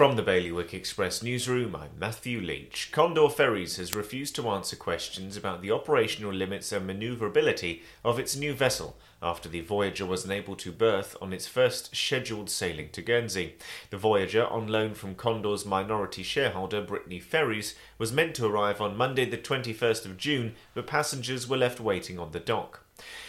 From the Bailiwick Express newsroom, I'm Matthew Leach. Condor Ferries has refused to answer questions about the operational limits and manoeuvrability of its new vessel after the Voyager was unable to berth on its first scheduled sailing to Guernsey. The Voyager, on loan from Condor's minority shareholder Brittany Ferries, was meant to arrive on Monday, the 21st of June, but passengers were left waiting on the dock.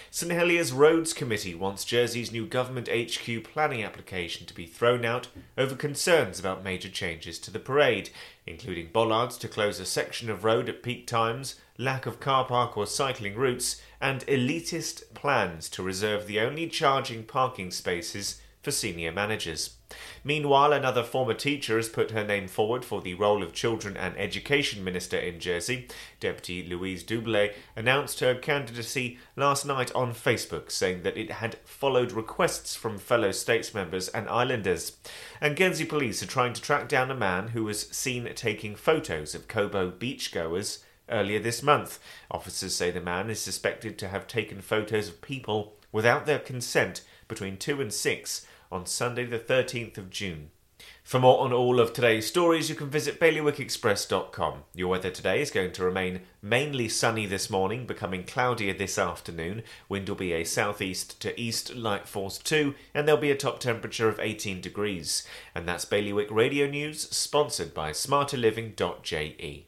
St Heliers Roads Committee wants Jersey's new government HQ planning application to be thrown out over concerns about major changes to the parade, including bollards to close a section of road at peak times, lack of car park or cycling routes, and elitist plans to reserve the only charging parking spaces for senior managers. Meanwhile, another former teacher has put her name forward for the role of Children and Education Minister in Jersey. Deputy Louise Doublet announced her candidacy last night on Facebook, saying that it had followed requests from fellow states members and islanders. And Guernsey police are trying to track down a man who was seen taking photos of Cobo beachgoers earlier this month. Officers say the man is suspected to have taken photos of people without their consent between 2 and 6 on Sunday, the 13th of June. For more on all of today's stories, you can visit bailiwickexpress.com. Your weather today is going to remain mainly sunny this morning, becoming cloudier this afternoon. Wind will be a southeast to east light force 2, and there'll be a top temperature of 18 degrees. And that's Bailiwick Radio News, sponsored by smarterliving.je.